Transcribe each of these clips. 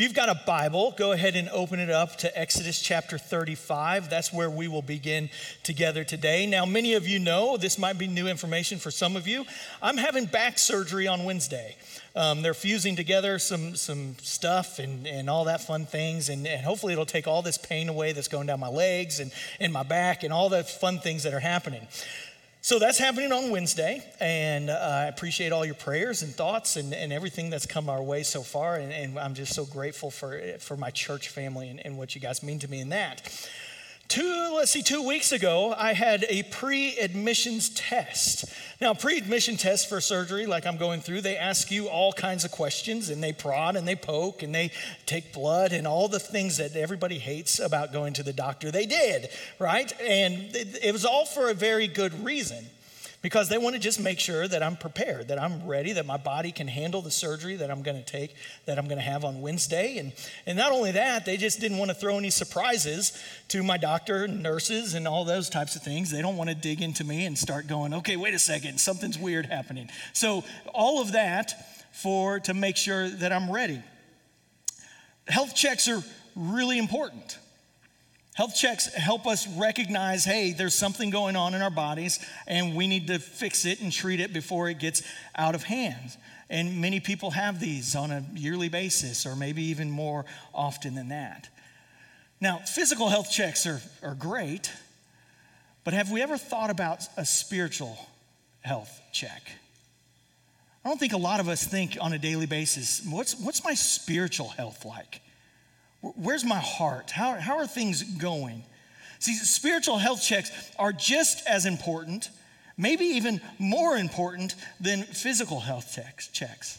if you've got a Bible, go ahead and open it up to Exodus chapter 35. That's where we will begin together today. Now, many of you know, this might be new information for some of you. I'm having back surgery on Wednesday. Um, they're fusing together some, some stuff and, and all that fun things, and, and hopefully it'll take all this pain away that's going down my legs and, and my back and all the fun things that are happening. So that's happening on Wednesday, and uh, I appreciate all your prayers and thoughts and, and everything that's come our way so far. And, and I'm just so grateful for, for my church family and, and what you guys mean to me in that. Two, let's see, two weeks ago, I had a pre admissions test. Now, pre admission test for surgery, like I'm going through, they ask you all kinds of questions and they prod and they poke and they take blood and all the things that everybody hates about going to the doctor. They did, right? And it, it was all for a very good reason because they want to just make sure that I'm prepared, that I'm ready, that my body can handle the surgery that I'm going to take, that I'm going to have on Wednesday. And, and not only that, they just didn't want to throw any surprises to my doctor and nurses and all those types of things. They don't want to dig into me and start going, okay, wait a second, something's weird happening. So, all of that for to make sure that I'm ready. Health checks are really important. Health checks help us recognize hey, there's something going on in our bodies, and we need to fix it and treat it before it gets out of hand. And many people have these on a yearly basis, or maybe even more often than that. Now, physical health checks are, are great, but have we ever thought about a spiritual health check? I don't think a lot of us think on a daily basis, what's, what's my spiritual health like? Where's my heart? How, how are things going? See, spiritual health checks are just as important, maybe even more important than physical health checks. checks.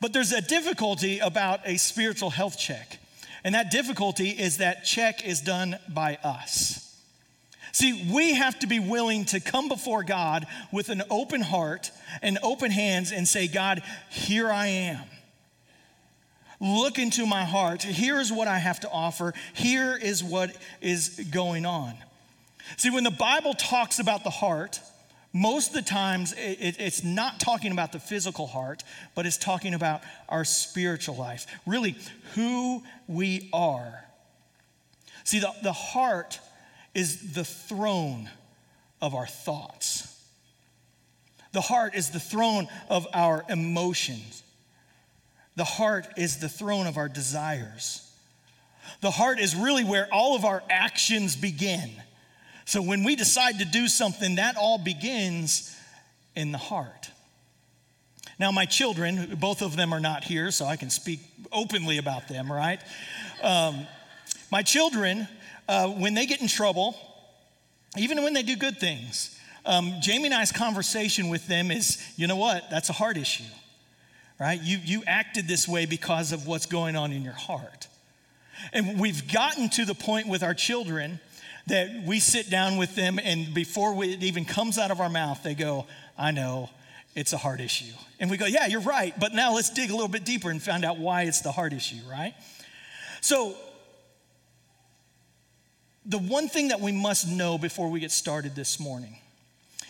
But there's a difficulty about a spiritual health check, and that difficulty is that check is done by us. See, we have to be willing to come before God with an open heart and open hands and say, God, here I am. Look into my heart. Here is what I have to offer. Here is what is going on. See, when the Bible talks about the heart, most of the times it, it's not talking about the physical heart, but it's talking about our spiritual life, really who we are. See, the, the heart is the throne of our thoughts. The heart is the throne of our emotions. The heart is the throne of our desires. The heart is really where all of our actions begin. So when we decide to do something, that all begins in the heart. Now, my children, both of them are not here, so I can speak openly about them, right? Um, my children, uh, when they get in trouble, even when they do good things, um, Jamie and I's conversation with them is you know what? That's a heart issue right? You, you acted this way because of what's going on in your heart. And we've gotten to the point with our children that we sit down with them, and before it even comes out of our mouth, they go, I know, it's a heart issue. And we go, Yeah, you're right, but now let's dig a little bit deeper and find out why it's the heart issue, right? So, the one thing that we must know before we get started this morning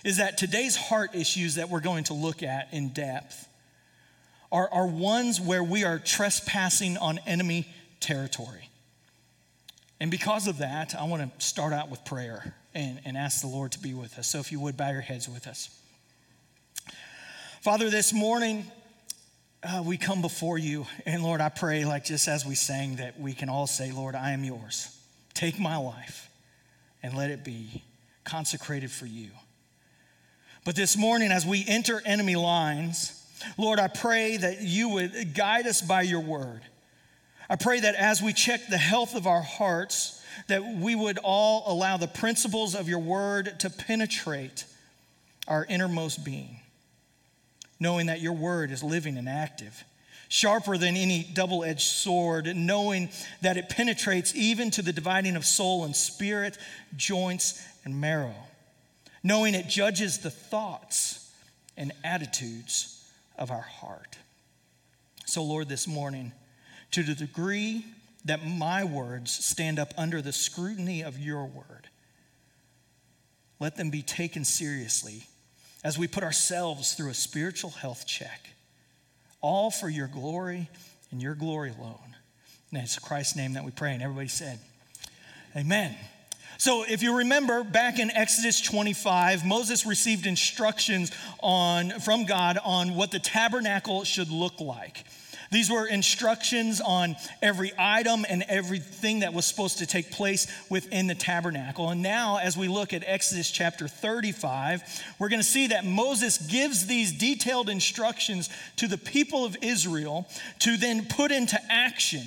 is that today's heart issues that we're going to look at in depth are, are ones where we are trespassing on enemy territory. And because of that, I want to start out with prayer and, and ask the Lord to be with us. So if you would, bow your heads with us. Father, this morning, uh, we come before you. And Lord, I pray, like just as we sang, that we can all say, Lord, I am yours. Take my life and let it be consecrated for you. But this morning, as we enter enemy lines, Lord, I pray that you would guide us by your word. I pray that as we check the health of our hearts, that we would all allow the principles of your word to penetrate our innermost being, knowing that your word is living and active, sharper than any double edged sword, knowing that it penetrates even to the dividing of soul and spirit, joints and marrow, knowing it judges the thoughts and attitudes of our heart. So, Lord, this morning, to the degree that my words stand up under the scrutiny of your word, let them be taken seriously as we put ourselves through a spiritual health check, all for your glory and your glory alone. And it's Christ's name that we pray. And everybody said, Amen. So, if you remember back in Exodus 25, Moses received instructions on, from God on what the tabernacle should look like. These were instructions on every item and everything that was supposed to take place within the tabernacle. And now, as we look at Exodus chapter 35, we're going to see that Moses gives these detailed instructions to the people of Israel to then put into action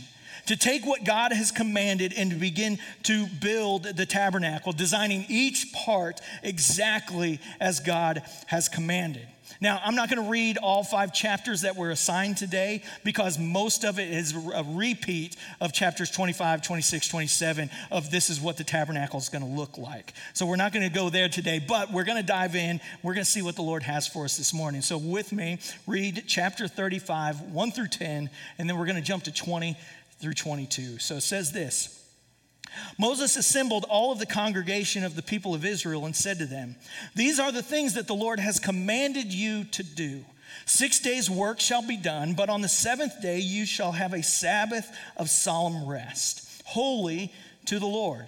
to take what God has commanded and to begin to build the tabernacle, designing each part exactly as God has commanded. Now, I'm not going to read all five chapters that were assigned today because most of it is a repeat of chapters 25, 26, 27 of this is what the tabernacle is going to look like. So we're not going to go there today, but we're going to dive in. We're going to see what the Lord has for us this morning. So with me, read chapter 35, 1 through 10, and then we're going to jump to 20 through 22. So it says this. Moses assembled all of the congregation of the people of Israel and said to them, These are the things that the Lord has commanded you to do. Six days' work shall be done, but on the seventh day you shall have a Sabbath of solemn rest, holy to the Lord.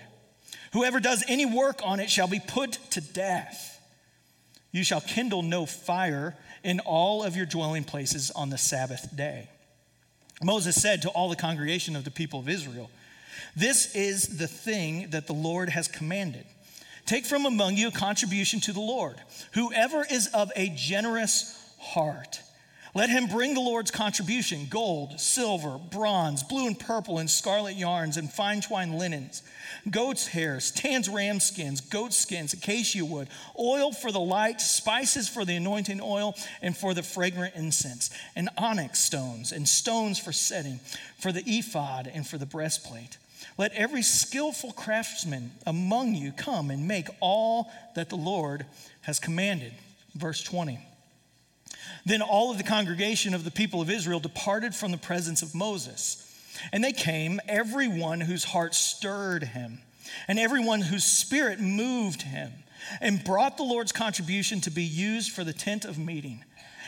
Whoever does any work on it shall be put to death. You shall kindle no fire in all of your dwelling places on the Sabbath day. Moses said to all the congregation of the people of Israel, this is the thing that the Lord has commanded. Take from among you a contribution to the Lord. Whoever is of a generous heart, let him bring the Lord's contribution gold, silver, bronze, blue and purple, and scarlet yarns, and fine twined linens, goat's hairs, tans ram skins, goat skins, acacia wood, oil for the light, spices for the anointing oil, and for the fragrant incense, and onyx stones, and stones for setting, for the ephod, and for the breastplate. Let every skillful craftsman among you come and make all that the Lord has commanded. Verse 20. Then all of the congregation of the people of Israel departed from the presence of Moses. And they came, everyone whose heart stirred him, and everyone whose spirit moved him, and brought the Lord's contribution to be used for the tent of meeting,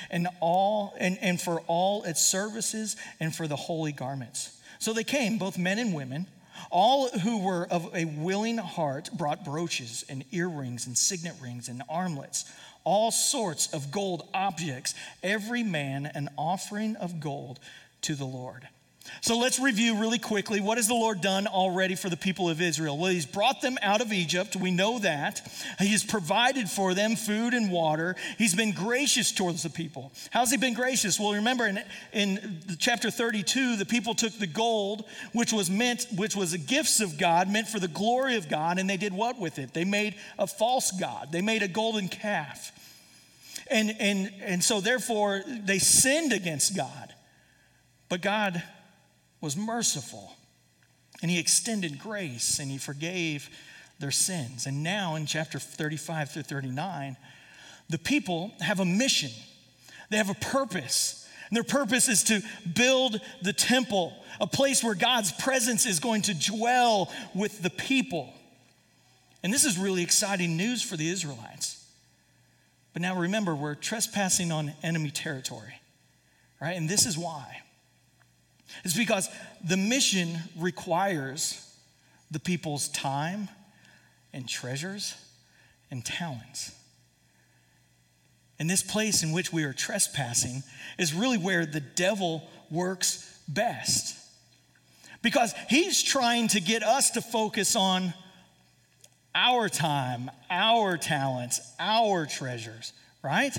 and all and, and for all its services and for the holy garments. So they came, both men and women all who were of a willing heart brought brooches and earrings and signet rings and armlets, all sorts of gold objects, every man an offering of gold to the Lord. So let's review really quickly what has the Lord done already for the people of Israel? Well, He's brought them out of Egypt. We know that. He has provided for them food and water. He's been gracious towards the people. How's He been gracious? Well, remember in, in chapter 32, the people took the gold, which was meant, which was the gifts of God, meant for the glory of God, and they did what with it? They made a false God. They made a golden calf. And, and, and so therefore they sinned against God. But God was merciful and he extended grace and he forgave their sins. And now in chapter 35 through 39, the people have a mission, they have a purpose. And their purpose is to build the temple, a place where God's presence is going to dwell with the people. And this is really exciting news for the Israelites. But now remember, we're trespassing on enemy territory, right? And this is why. It's because the mission requires the people's time and treasures and talents. And this place in which we are trespassing is really where the devil works best. Because he's trying to get us to focus on our time, our talents, our treasures, right?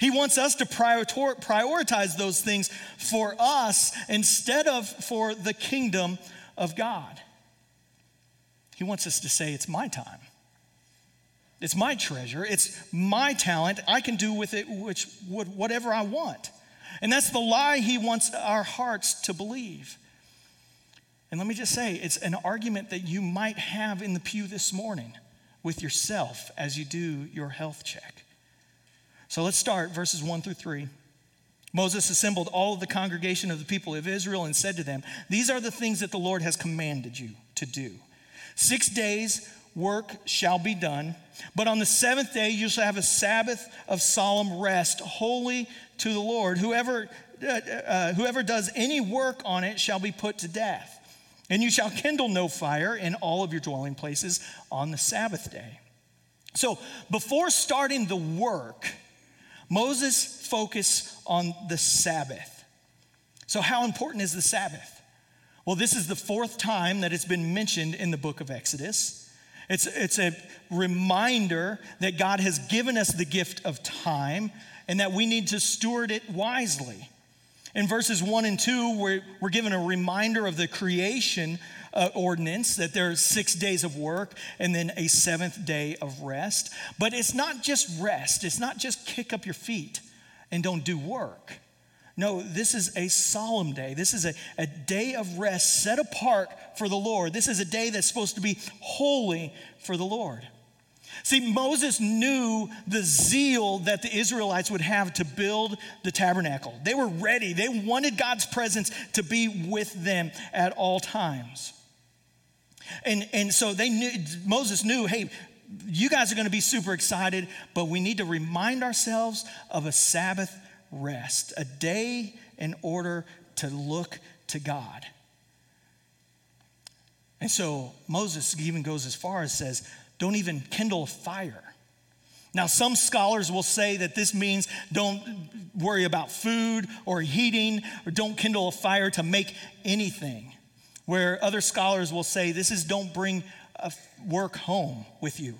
He wants us to prioritize those things for us instead of for the kingdom of God. He wants us to say, It's my time. It's my treasure. It's my talent. I can do with it which, whatever I want. And that's the lie he wants our hearts to believe. And let me just say, it's an argument that you might have in the pew this morning with yourself as you do your health check. So let's start verses 1 through 3. Moses assembled all of the congregation of the people of Israel and said to them, These are the things that the Lord has commanded you to do. Six days work shall be done, but on the seventh day you shall have a Sabbath of solemn rest, holy to the Lord. Whoever, uh, uh, whoever does any work on it shall be put to death. And you shall kindle no fire in all of your dwelling places on the Sabbath day. So before starting the work, Moses focused on the Sabbath. So, how important is the Sabbath? Well, this is the fourth time that it's been mentioned in the book of Exodus. It's, it's a reminder that God has given us the gift of time and that we need to steward it wisely. In verses one and two, we're, we're given a reminder of the creation uh, ordinance that there's six days of work and then a seventh day of rest. But it's not just rest, it's not just kick up your feet and don't do work. No, this is a solemn day. This is a, a day of rest set apart for the Lord. This is a day that's supposed to be holy for the Lord. See, Moses knew the zeal that the Israelites would have to build the tabernacle. They were ready, they wanted God's presence to be with them at all times. And, and so they knew, Moses knew, hey, you guys are going to be super excited, but we need to remind ourselves of a Sabbath rest, a day in order to look to God. And so Moses even goes as far as says, don't even kindle a fire. Now, some scholars will say that this means don't worry about food or heating, or don't kindle a fire to make anything. Where other scholars will say this is don't bring work home with you.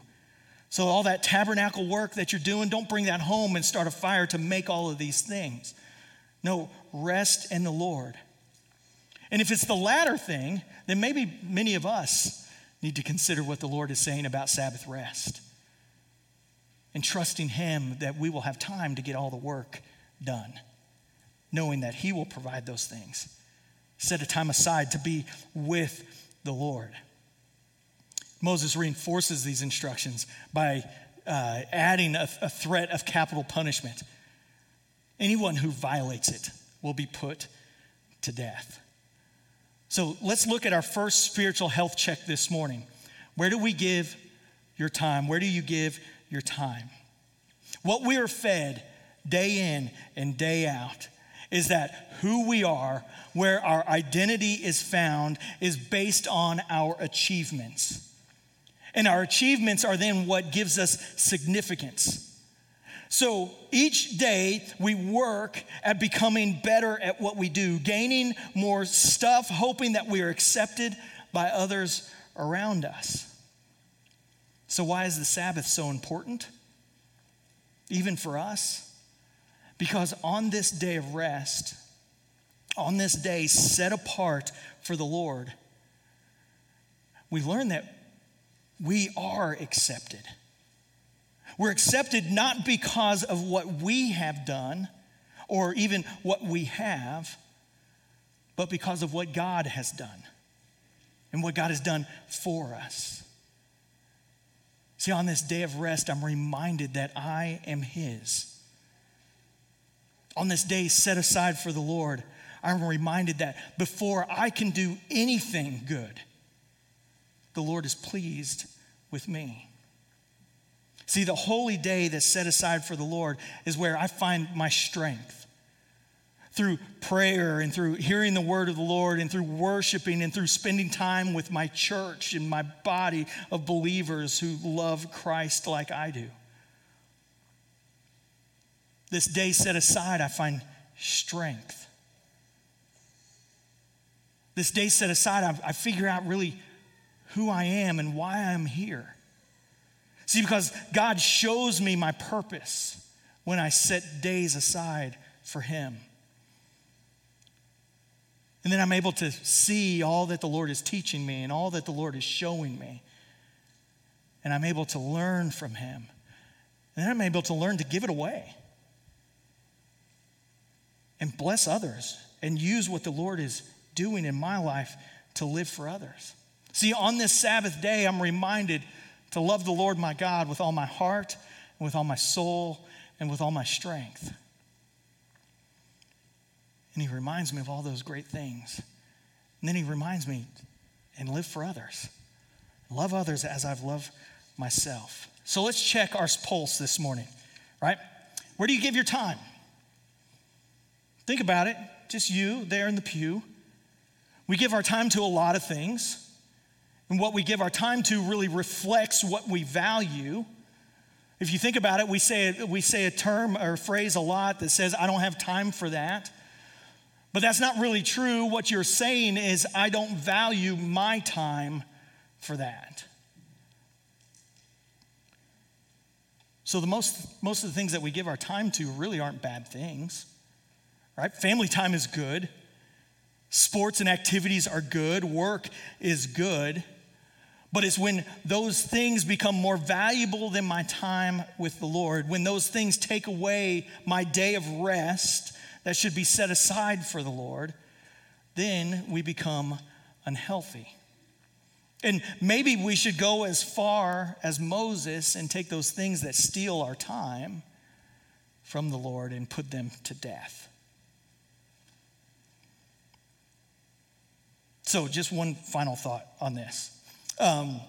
So, all that tabernacle work that you're doing, don't bring that home and start a fire to make all of these things. No, rest in the Lord. And if it's the latter thing, then maybe many of us need to consider what the Lord is saying about Sabbath rest and trusting Him that we will have time to get all the work done, knowing that He will provide those things. Set a time aside to be with the Lord. Moses reinforces these instructions by uh, adding a, a threat of capital punishment. Anyone who violates it will be put to death. So let's look at our first spiritual health check this morning. Where do we give your time? Where do you give your time? What we are fed day in and day out is that who we are, where our identity is found, is based on our achievements. And our achievements are then what gives us significance. So each day we work at becoming better at what we do, gaining more stuff, hoping that we are accepted by others around us. So, why is the Sabbath so important? Even for us? Because on this day of rest, on this day set apart for the Lord, we learn that we are accepted. We're accepted not because of what we have done or even what we have, but because of what God has done and what God has done for us. See, on this day of rest, I'm reminded that I am His. On this day set aside for the Lord, I'm reminded that before I can do anything good, the Lord is pleased with me. See, the holy day that's set aside for the Lord is where I find my strength. Through prayer and through hearing the word of the Lord and through worshiping and through spending time with my church and my body of believers who love Christ like I do. This day set aside, I find strength. This day set aside, I, I figure out really who I am and why I'm here. See, because God shows me my purpose when I set days aside for Him. And then I'm able to see all that the Lord is teaching me and all that the Lord is showing me. And I'm able to learn from Him. And then I'm able to learn to give it away and bless others and use what the Lord is doing in my life to live for others. See, on this Sabbath day, I'm reminded to love the Lord my God with all my heart, and with all my soul, and with all my strength. And he reminds me of all those great things. And then he reminds me and live for others. Love others as I've loved myself. So let's check our pulse this morning, right? Where do you give your time? Think about it. Just you there in the pew. We give our time to a lot of things. And what we give our time to really reflects what we value. If you think about it, we say, we say a term or a phrase a lot that says, I don't have time for that. But that's not really true. What you're saying is, I don't value my time for that. So, the most, most of the things that we give our time to really aren't bad things, right? Family time is good, sports and activities are good, work is good. But it's when those things become more valuable than my time with the Lord, when those things take away my day of rest that should be set aside for the Lord, then we become unhealthy. And maybe we should go as far as Moses and take those things that steal our time from the Lord and put them to death. So, just one final thought on this. Um,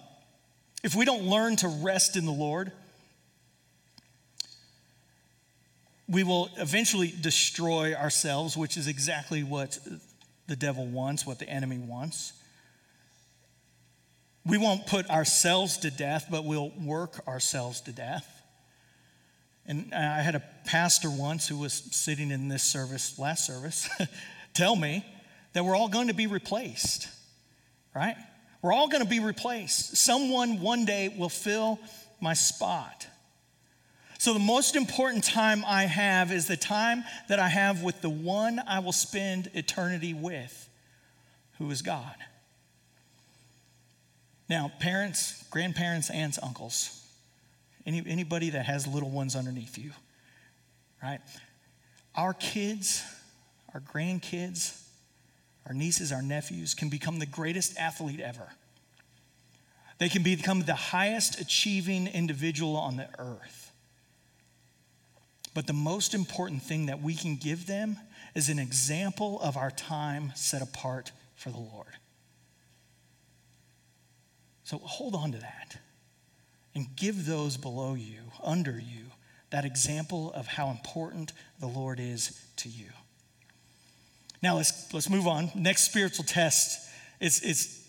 if we don't learn to rest in the Lord, we will eventually destroy ourselves, which is exactly what the devil wants, what the enemy wants. We won't put ourselves to death, but we'll work ourselves to death. And I had a pastor once who was sitting in this service, last service, tell me that we're all going to be replaced, right? We're all going to be replaced. Someone one day will fill my spot. So, the most important time I have is the time that I have with the one I will spend eternity with, who is God. Now, parents, grandparents, aunts, uncles, any, anybody that has little ones underneath you, right? Our kids, our grandkids, our nieces, our nephews can become the greatest athlete ever. They can become the highest achieving individual on the earth. But the most important thing that we can give them is an example of our time set apart for the Lord. So hold on to that and give those below you, under you, that example of how important the Lord is to you. Now let's, let's move on. Next spiritual test is, is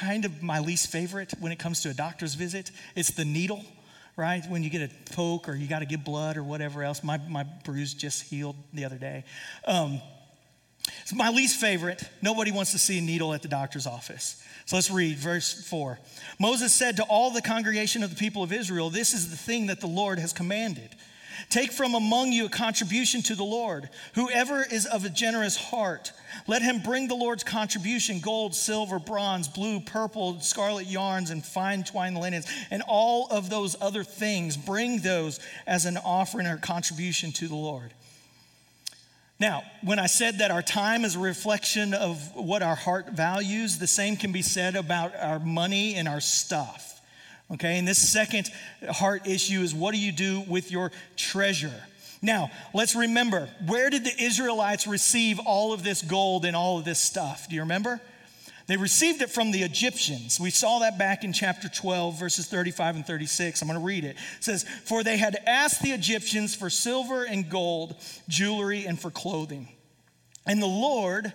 kind of my least favorite when it comes to a doctor's visit. It's the needle, right? When you get a poke or you got to give blood or whatever else. My, my bruise just healed the other day. Um, it's my least favorite. Nobody wants to see a needle at the doctor's office. So let's read verse 4. Moses said to all the congregation of the people of Israel, This is the thing that the Lord has commanded. Take from among you a contribution to the Lord. Whoever is of a generous heart, let him bring the Lord's contribution gold, silver, bronze, blue, purple, scarlet yarns, and fine twined linens, and all of those other things. Bring those as an offering or contribution to the Lord. Now, when I said that our time is a reflection of what our heart values, the same can be said about our money and our stuff. Okay, and this second heart issue is what do you do with your treasure? Now, let's remember where did the Israelites receive all of this gold and all of this stuff? Do you remember? They received it from the Egyptians. We saw that back in chapter 12, verses 35 and 36. I'm going to read it. It says, For they had asked the Egyptians for silver and gold, jewelry, and for clothing. And the Lord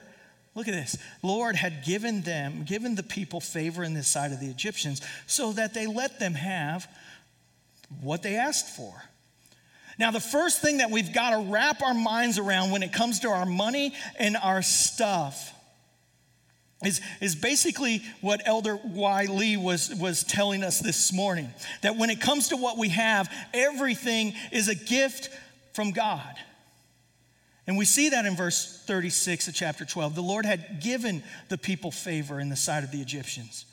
Look at this. Lord had given them, given the people favor in the sight of the Egyptians so that they let them have what they asked for. Now, the first thing that we've got to wrap our minds around when it comes to our money and our stuff is, is basically what Elder Y. Lee was, was telling us this morning. That when it comes to what we have, everything is a gift from God. And we see that in verse 36 of chapter 12. The Lord had given the people favor in the sight of the Egyptians.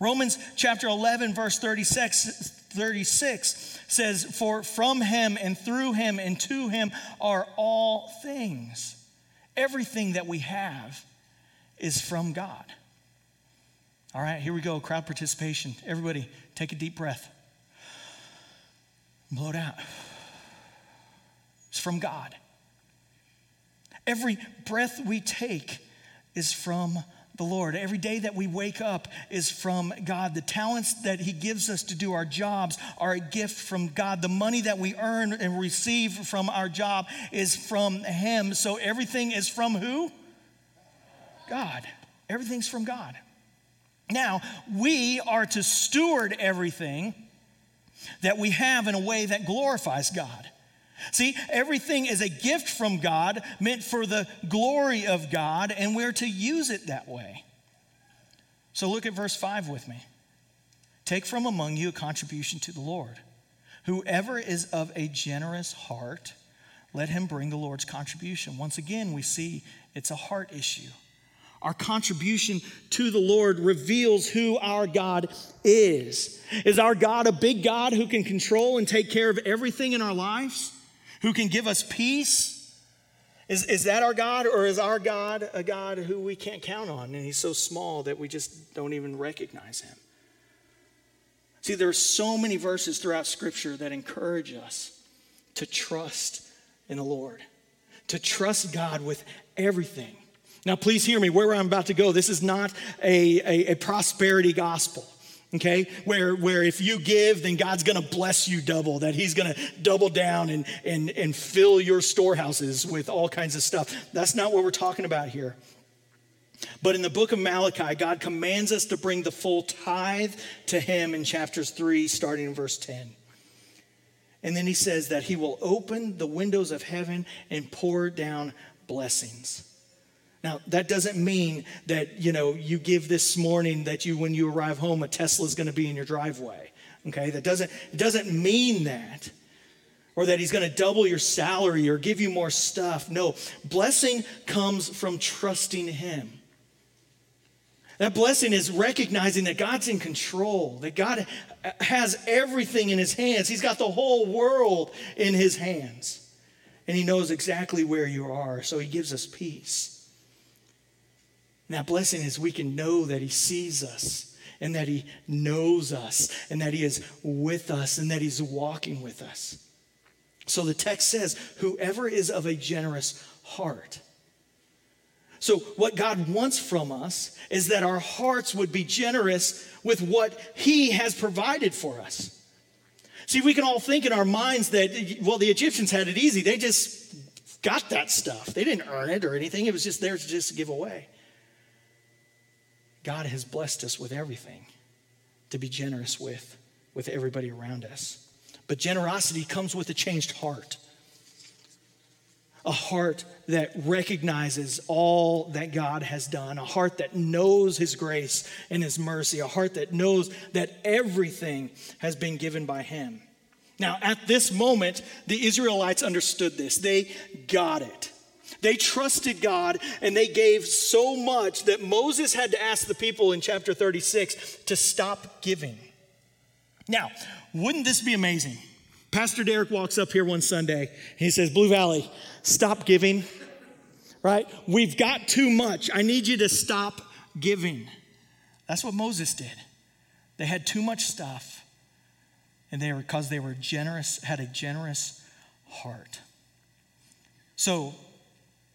Romans chapter 11, verse 36, 36 says, For from him and through him and to him are all things. Everything that we have is from God. All right, here we go. Crowd participation. Everybody, take a deep breath. Blow it out. It's from God. Every breath we take is from the Lord. Every day that we wake up is from God. The talents that He gives us to do our jobs are a gift from God. The money that we earn and receive from our job is from Him. So everything is from who? God. Everything's from God. Now, we are to steward everything that we have in a way that glorifies God. See, everything is a gift from God meant for the glory of God, and we're to use it that way. So look at verse 5 with me. Take from among you a contribution to the Lord. Whoever is of a generous heart, let him bring the Lord's contribution. Once again, we see it's a heart issue. Our contribution to the Lord reveals who our God is. Is our God a big God who can control and take care of everything in our lives? Who can give us peace? Is, is that our God, or is our God a God who we can't count on and he's so small that we just don't even recognize him? See, there are so many verses throughout Scripture that encourage us to trust in the Lord, to trust God with everything. Now, please hear me where I'm about to go. This is not a, a, a prosperity gospel okay? Where where if you give then god's to bless you double that he's to double down and and and fill your storehouses with all kinds of stuff. That's not what we're talking about here. But in the book of malachi god commands us to bring the full tithe to him in chapters 3 starting in verse 10 and then he says that he will open the windows of heaven and pour down blessings now, that doesn't mean that, you know, you give this morning that you, when you arrive home, a Tesla is going to be in your driveway. Okay? That doesn't, it doesn't mean that. Or that he's going to double your salary or give you more stuff. No, blessing comes from trusting him. That blessing is recognizing that God's in control, that God has everything in his hands. He's got the whole world in his hands. And he knows exactly where you are, so he gives us peace. And that blessing is we can know that He sees us and that He knows us and that He is with us and that He's walking with us. So the text says, whoever is of a generous heart. So, what God wants from us is that our hearts would be generous with what He has provided for us. See, we can all think in our minds that, well, the Egyptians had it easy. They just got that stuff. They didn't earn it or anything, it was just theirs to just give away. God has blessed us with everything to be generous with, with everybody around us. But generosity comes with a changed heart. A heart that recognizes all that God has done, a heart that knows His grace and His mercy, a heart that knows that everything has been given by Him. Now, at this moment, the Israelites understood this. They got it. They trusted God and they gave so much that Moses had to ask the people in chapter 36 to stop giving. Now, wouldn't this be amazing? Pastor Derek walks up here one Sunday. and He says, Blue Valley, stop giving, right? We've got too much. I need you to stop giving. That's what Moses did. They had too much stuff, and they were because they were generous, had a generous heart. So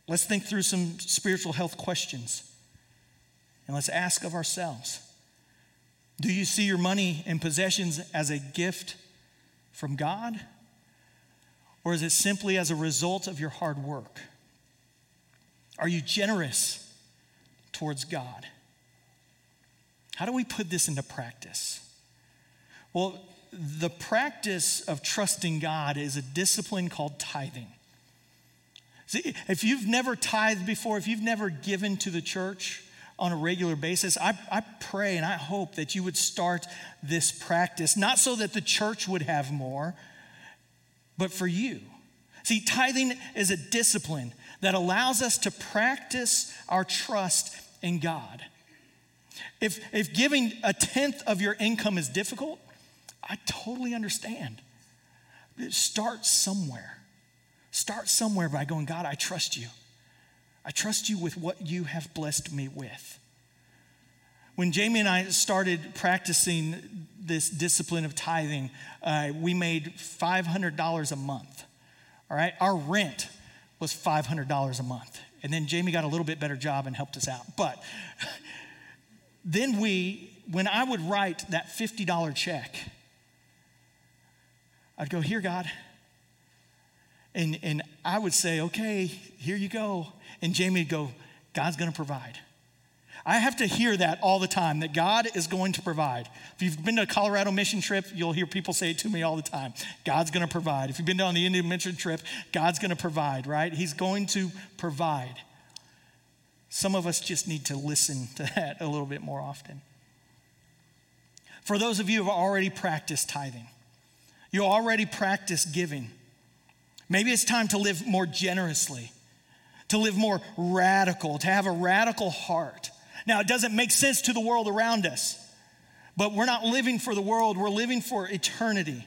Let's think through some spiritual health questions. And let's ask of ourselves Do you see your money and possessions as a gift from God? Or is it simply as a result of your hard work? Are you generous towards God? How do we put this into practice? Well, the practice of trusting God is a discipline called tithing. See, if you've never tithed before, if you've never given to the church on a regular basis, I, I pray and I hope that you would start this practice, not so that the church would have more, but for you. See, tithing is a discipline that allows us to practice our trust in God. If, if giving a tenth of your income is difficult, I totally understand. Start somewhere. Start somewhere by going, God, I trust you. I trust you with what you have blessed me with. When Jamie and I started practicing this discipline of tithing, uh, we made $500 a month. All right, our rent was $500 a month. And then Jamie got a little bit better job and helped us out. But then we, when I would write that $50 check, I'd go, Here, God, and, and I would say, okay, here you go. And Jamie would go, God's going to provide. I have to hear that all the time that God is going to provide. If you've been to a Colorado mission trip, you'll hear people say it to me all the time God's going to provide. If you've been on the Indian mission trip, God's going to provide, right? He's going to provide. Some of us just need to listen to that a little bit more often. For those of you who have already practiced tithing, you already practice giving. Maybe it's time to live more generously, to live more radical, to have a radical heart. Now, it doesn't make sense to the world around us, but we're not living for the world, we're living for eternity.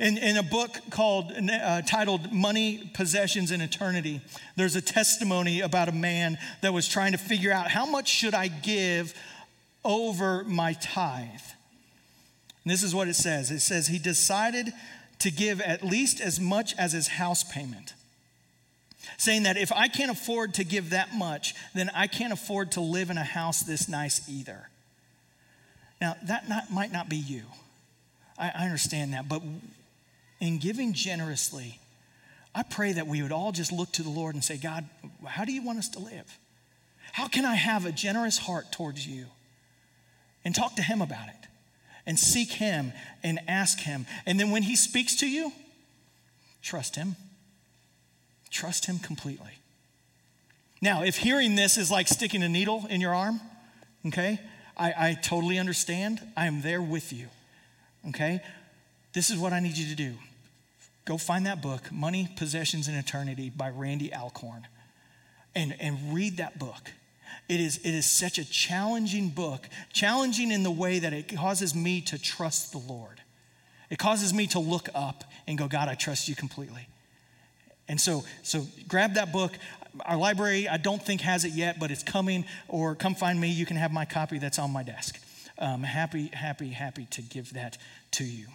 In, in a book called, uh, titled Money, Possessions, and Eternity, there's a testimony about a man that was trying to figure out how much should I give over my tithe. And this is what it says it says, He decided to give at least as much as his house payment saying that if I can't afford to give that much, then I can't afford to live in a house this nice either. Now, that not, might not be you. I, I understand that. But in giving generously, I pray that we would all just look to the Lord and say, God, how do you want us to live? How can I have a generous heart towards you? And talk to Him about it and seek Him and ask Him. And then when He speaks to you, trust Him. Trust Him completely. Now, if hearing this is like sticking a needle in your arm, okay, I, I totally understand. I am there with you, okay? This is what I need you to do go find that book, Money, Possessions, and Eternity by Randy Alcorn, and, and read that book. It is, it is such a challenging book, challenging in the way that it causes me to trust the Lord. It causes me to look up and go, God, I trust you completely. And so, so grab that book. Our library, I don't think has it yet, but it's coming. Or come find me. You can have my copy that's on my desk. Um, happy, happy, happy to give that to you.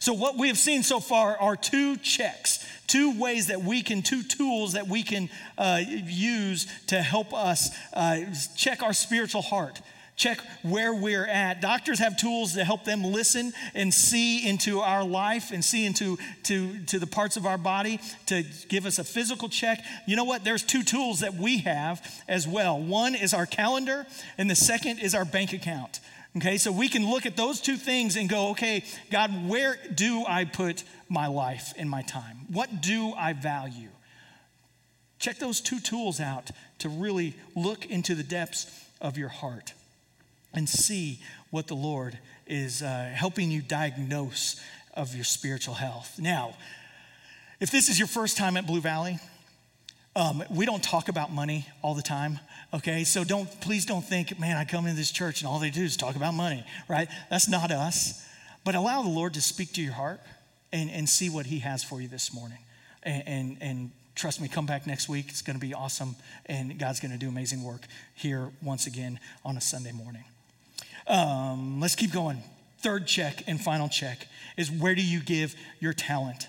So, what we have seen so far are two checks, two ways that we can, two tools that we can uh, use to help us uh, check our spiritual heart check where we're at. Doctors have tools to help them listen and see into our life and see into to, to the parts of our body to give us a physical check. You know what? There's two tools that we have as well. One is our calendar, and the second is our bank account. Okay, so we can look at those two things and go, okay, God, where do I put my life and my time? What do I value? Check those two tools out to really look into the depths of your heart and see what the Lord is uh, helping you diagnose of your spiritual health. Now, if this is your first time at Blue Valley, um, we don't talk about money all the time, okay? So don't, please don't think, man, I come into this church and all they do is talk about money, right? That's not us. But allow the Lord to speak to your heart and, and see what He has for you this morning. And, and, and trust me, come back next week. It's going to be awesome. And God's going to do amazing work here once again on a Sunday morning. Um, let's keep going. Third check and final check is where do you give your talent?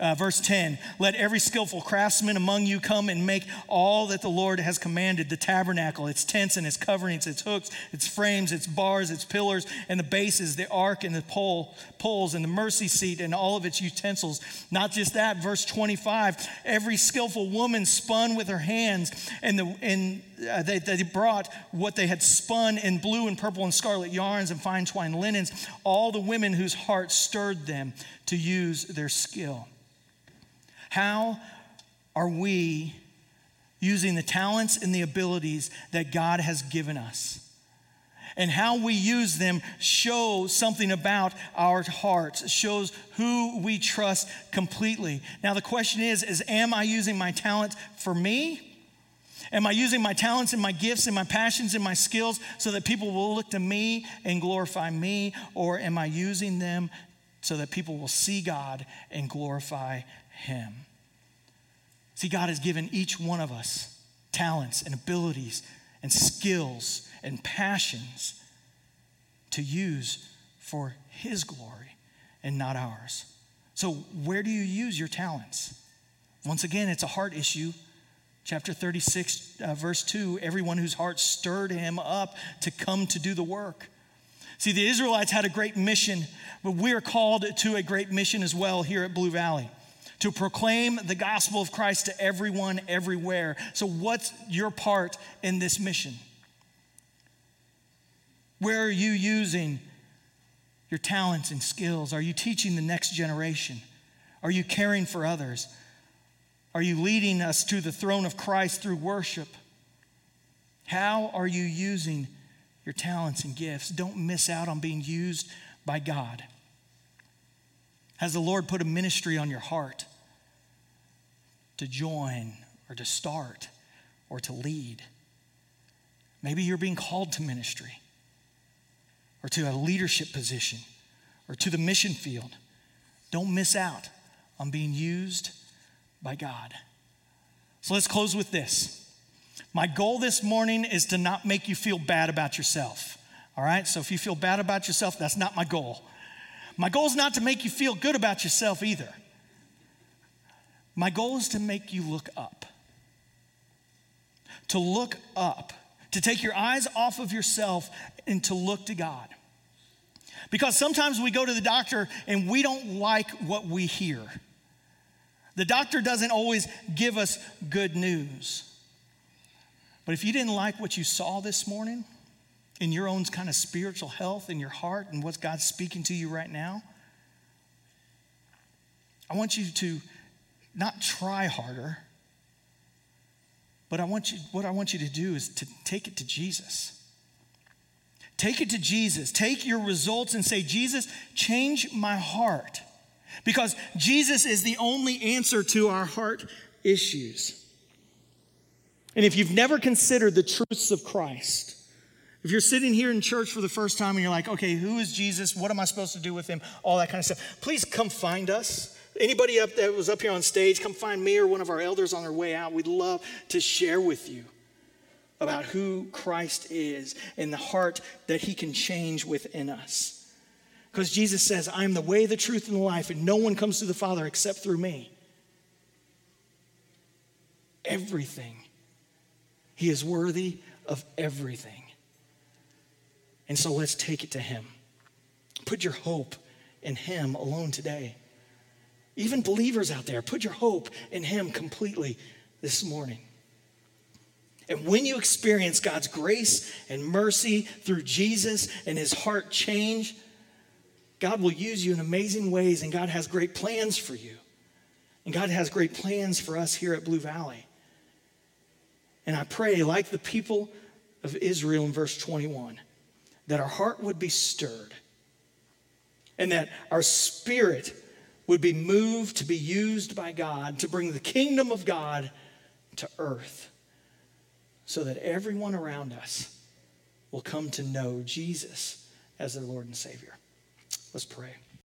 Uh, verse 10 Let every skillful craftsman among you come and make all that the Lord has commanded the tabernacle, its tents and its coverings, its hooks, its frames, its bars, its pillars, and the bases, the ark and the pole, poles, and the mercy seat, and all of its utensils. Not just that, verse 25 Every skillful woman spun with her hands, and, the, and uh, they, they brought what they had spun in blue and purple and scarlet yarns and fine twined linens, all the women whose hearts stirred them to use their skill. How are we using the talents and the abilities that God has given us? And how we use them shows something about our hearts, shows who we trust completely. Now, the question is, is am I using my talents for me? Am I using my talents and my gifts and my passions and my skills so that people will look to me and glorify me? Or am I using them so that people will see God and glorify him. See, God has given each one of us talents and abilities and skills and passions to use for His glory and not ours. So, where do you use your talents? Once again, it's a heart issue. Chapter 36, uh, verse 2 everyone whose heart stirred him up to come to do the work. See, the Israelites had a great mission, but we are called to a great mission as well here at Blue Valley to proclaim the gospel of Christ to everyone, everywhere. So, what's your part in this mission? Where are you using your talents and skills? Are you teaching the next generation? Are you caring for others? Are you leading us to the throne of Christ through worship? How are you using your talents and gifts? Don't miss out on being used by God. Has the Lord put a ministry on your heart to join or to start or to lead? Maybe you're being called to ministry or to a leadership position or to the mission field. Don't miss out on being used by God. So let's close with this. My goal this morning is to not make you feel bad about yourself. All right? So if you feel bad about yourself, that's not my goal. My goal is not to make you feel good about yourself either. My goal is to make you look up. To look up, to take your eyes off of yourself and to look to God. Because sometimes we go to the doctor and we don't like what we hear. The doctor doesn't always give us good news. But if you didn't like what you saw this morning in your own kind of spiritual health in your heart and what God's speaking to you right now, I want you to not try harder, but I want you, what I want you to do is to take it to Jesus. Take it to Jesus. Take your results and say, Jesus, change my heart. Because Jesus is the only answer to our heart issues. And if you've never considered the truths of Christ, if you're sitting here in church for the first time and you're like, okay, who is Jesus? What am I supposed to do with him? All that kind of stuff. Please come find us. Anybody up that was up here on stage, come find me or one of our elders on their way out. We'd love to share with you about who Christ is and the heart that he can change within us. Because Jesus says, I am the way, the truth, and the life, and no one comes to the Father except through me. Everything. He is worthy of everything. And so let's take it to him. Put your hope in him alone today. Even believers out there, put your hope in him completely this morning. And when you experience God's grace and mercy through Jesus and his heart change, God will use you in amazing ways, and God has great plans for you. And God has great plans for us here at Blue Valley. And I pray, like the people of Israel in verse 21, that our heart would be stirred and that our spirit would be moved to be used by God to bring the kingdom of God to earth so that everyone around us will come to know Jesus as their Lord and Savior. Let's pray.